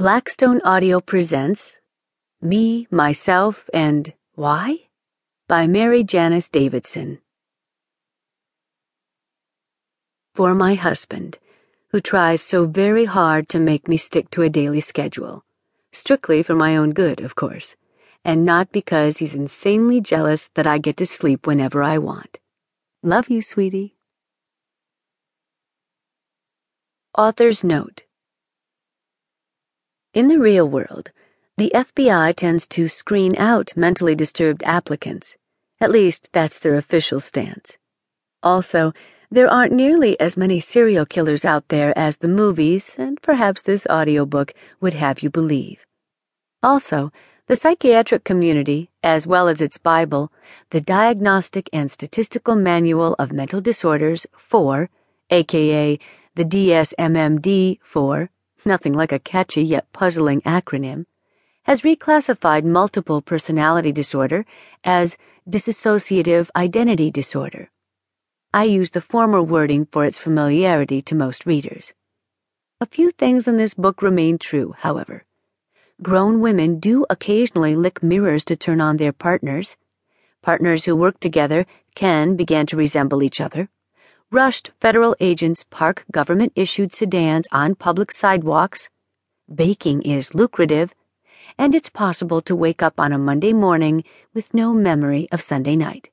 Blackstone Audio presents Me, Myself, and Why? by MaryJanice Davidson. For my husband, who tries so very hard to make me stick to a daily schedule, strictly for my own good, of course, and not because he's insanely jealous that I get to sleep whenever I want. Love you, sweetie. Author's Note In the real world, the FBI tends to screen out mentally disturbed applicants. At least, that's their official stance. Also, there aren't nearly as many serial killers out there as the movies, and perhaps this audiobook would have you believe. Also, the psychiatric community, as well as its Bible, the Diagnostic and Statistical Manual of Mental Disorders 4, aka the DSMMD 4, nothing like a catchy yet puzzling acronym, has reclassified multiple personality disorder as dissociative identity disorder. I use the former wording for its familiarity to most readers. A few things in this book remain true, however. Grown women do occasionally lick mirrors to turn on their partners. Partners who work together can begin to resemble each other rushed federal agents park government issued sedans on public sidewalks. Baking is lucrative, and it's possible to wake up on a Monday morning with no memory of Sunday night.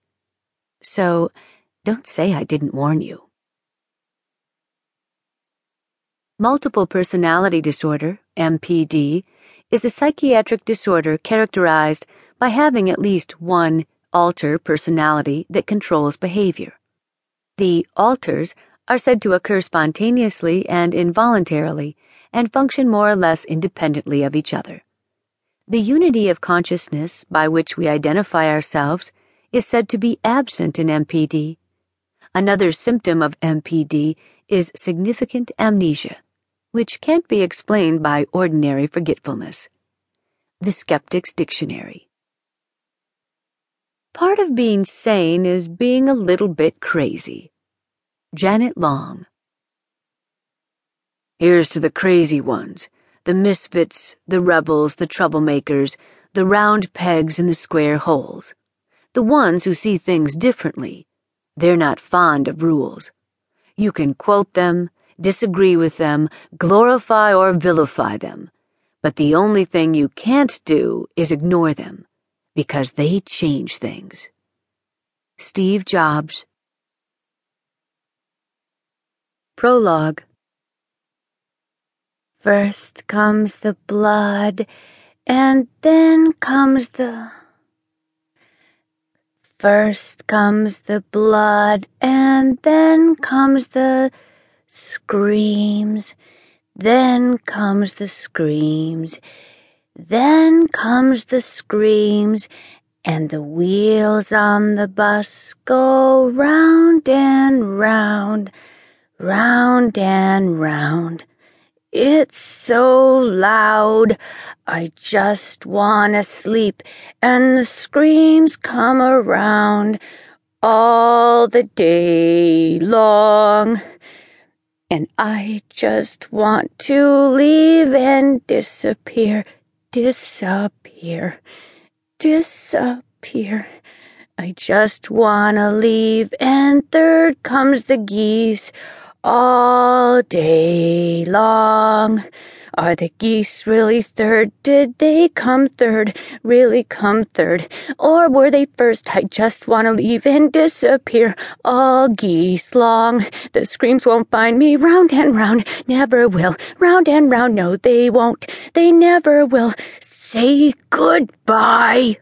So, don't say I didn't warn you. Multiple personality disorder, MPD, is a psychiatric disorder characterized by having at least one alter personality that controls behavior. The alters are said to occur spontaneously and involuntarily and function more or less independently of each other. The unity of consciousness by which we identify ourselves is said to be absent in MPD. Another symptom of MPD is significant amnesia, which can't be explained by ordinary forgetfulness. The Skeptic's Dictionary. Part of being sane is being a little bit crazy. Janet Long. Here's to the crazy ones, the misfits, the rebels, the troublemakers, the round pegs in the square holes. The ones who see things differently. They're not fond of rules. You can quote them, disagree with them, glorify or vilify them, but the only thing you can't do is ignore them because they change things. Steve Jobs. Prologue. First comes the blood, and then comes the. First comes the blood, and then comes the screams. Then comes the screams. Then comes the screams, and the wheels on the bus go round and round, round and round. It's so loud, I just wanna sleep, and the screams come around all the day long. And I just want to leave and disappear disappear, disappear. I just wanna leave, and third comes the geese all day long. Are the geese really third? Did they come third? Really come third? Or were they first? I just wanna leave and disappear all geese long. The screams won't find me round and round, never will. Round and round, no, they won't. They never will. Say goodbye.